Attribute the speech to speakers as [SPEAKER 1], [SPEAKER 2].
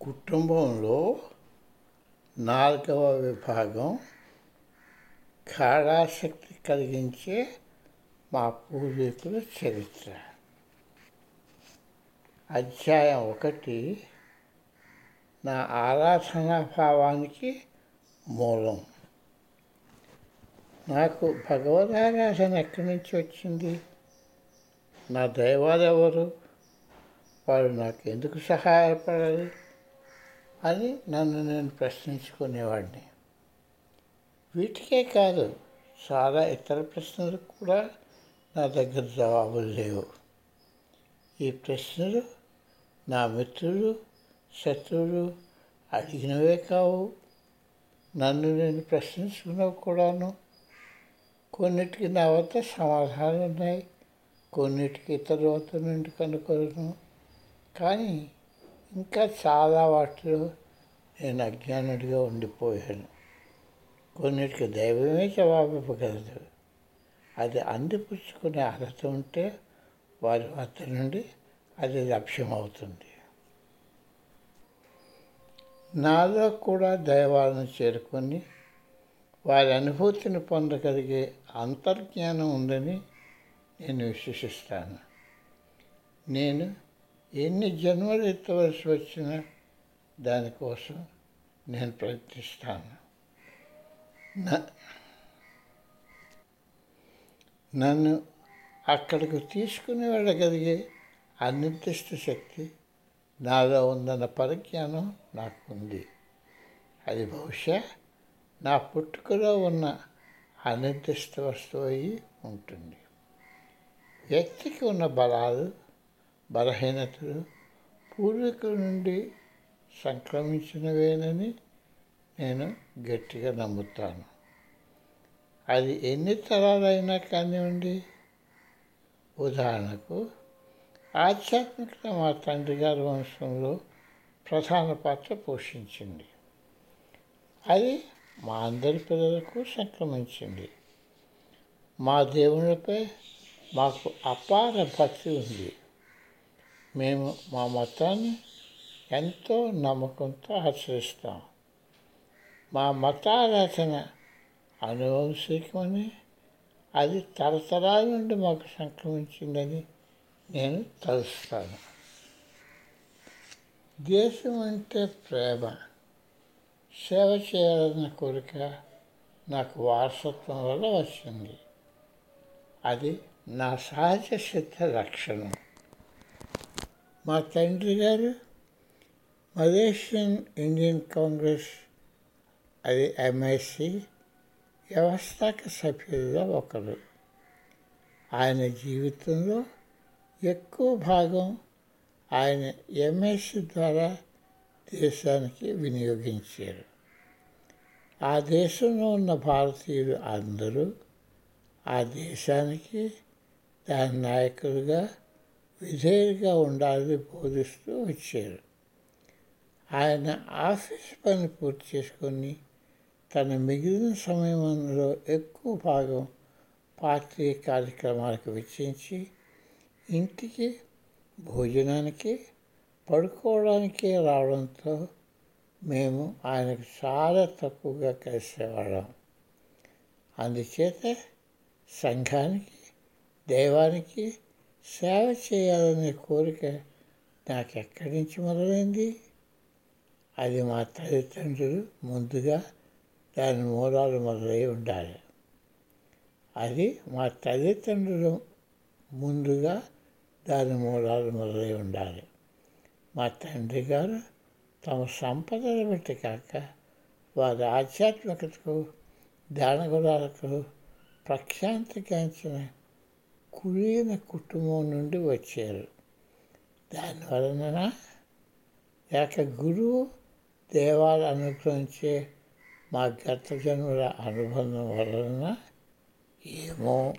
[SPEAKER 1] కుటుంబంలో నాలుగవ విభాగం కాళాశక్తి కలిగించే మా పూర్వీకుల చరిత్ర. అధ్యాయం ఒకటి నా ఆరాధనా భావానికి మూలం. నాకు భగవద్ ఆరాధన ఎక్కడి నుంచి వచ్చింది? నా దైవాలు ఎవరు? వారు నాకు ఎందుకు సహాయపడాలి? అని నన్ను నేను ప్రశ్నించుకునేవాడిని. వీటికే కాదు చాలా ఇతర ప్రశ్నలకు కూడా నా దగ్గర జవాబులు లేవు. ఈ ప్రశ్నలు నా మిత్రులు శత్రువులు అడిగినవే కావు. నన్ను నేను ప్రశ్నించుకున్నవి కూడాను కొన్నిటికి నా వద్ద సమాధానాలు ఉన్నాయి కొన్నిటికి ఇతర వద్ద నుండి కనుక్కోను కానీ ఇంకా చాలా వాటిలో నేను అజ్ఞానుడిగా ఉండిపోయాను. కొన్నిటికి దైవమే జవాబు ఇవ్వగలదు అది అందిపుచ్చుకునే అర్హత ఉంటే వారి వద్ద నుండి అది లభ్యమవుతుంది నాలో కూడా దైవాలను చేరుకొని వారి అనుభూతిని పొందగలిగే అంతర్జ్ఞానం ఉందని నేను విశ్వసిస్తాను. నేను ఎన్ని జన్మలు ఎత్తవలసి వచ్చినా దానికోసం నేను ప్రయత్నిస్తాను. నన్ను అక్కడికి తీసుకుని వెళ్ళగలిగే అనిర్దిష్ట శక్తి నాలో ఉందన్న పరిజ్ఞానం నాకు ఉంది అది బహుశా నా పుట్టుకలో ఉన్న అనిర్దిష్ట వస్తువు అయి ఉంటుంది. వ్యక్తికి ఉన్న బలాలు బలహీనతలు పూర్వీకుల నుండి సంక్రమించినవేనని నేను గట్టిగా నమ్ముతాను. అది ఎన్ని తరాలైనా కానివ్వండి. ఉదాహరణకు ఆధ్యాత్మికత మా తండ్రి గారి వంశంలో ప్రధాన పాత్ర పోషించింది. అది మా అందరి పిల్లలకు సంక్రమించింది. మా దేవునిపై మాకు అపార భక్తి ఉంది. మేము మా మతాన్ని ఎంతో నమ్మకంతో ఆచరిస్తాం మా మతారాధన అనువంశికమని అది తరతరాల నుండి మాకు సంక్రమించిందని నేను తలుస్తాను. దేశం అంటే ప్రేమ. సేవ చేయాలన్న కోరిక నాకు వారసత్వం వల్ల వచ్చింది. అది నా సహజ సిద్ధ లక్షణం. మా తండ్రి గారు మలేషియన్ ఇండియన్ కాంగ్రెస్ అది ఎంఎస్సి వ్యవస్థాక సభ్యుల్లో ఒకరు. ఆయన జీవితంలో ఎక్కువ భాగం ఆయన ఎంఎస్సి ద్వారా దేశానికి వినియోగించారు. ఆ దేశంలో ఉన్న భారతీయులు అందరూ ఆ దేశానికి దాని నాయకులుగా విధేయుడిగా ఉండాలని బోధిస్తూ వచ్చారు. ఆయన ఆఫీస్ పని పూర్తి చేసుకొని తన మిగిలిన సమయంలో ఎక్కువ భాగం పార్టీ కార్యక్రమాలకు వెచ్చించి ఇంటికి భోజనానికి పడుకోవడానికి రావడంతో మేము ఆయనకు చాలా తక్కువగా కలిసేవాళ్ళం. అందుచేత సంఘానికి దైవానికి సేవ చేయాలనే కోరిక నాకు ఎక్కడి నుంచి మొదలైంది? అది మా తల్లిదండ్రులు ముందుగా దాని మూలాలు మొదలై ఉండాలి. అది మా తల్లిదండ్రులు ముందుగా దాని మూలాలు మొదలై ఉండాలి. మా తండ్రి గారు తమ సంపదలు బట్టి కాక వారి ఆధ్యాత్మికతకు దానగుణాలకు ప్రఖ్యాతిగాంచిన కులీన కుటుంబం నుండి వచ్చారు. దానివలన లేక గురువు దేవాలు అనుగ్రహించే మా గత జన్మల అనుబంధం వలన ఏమో.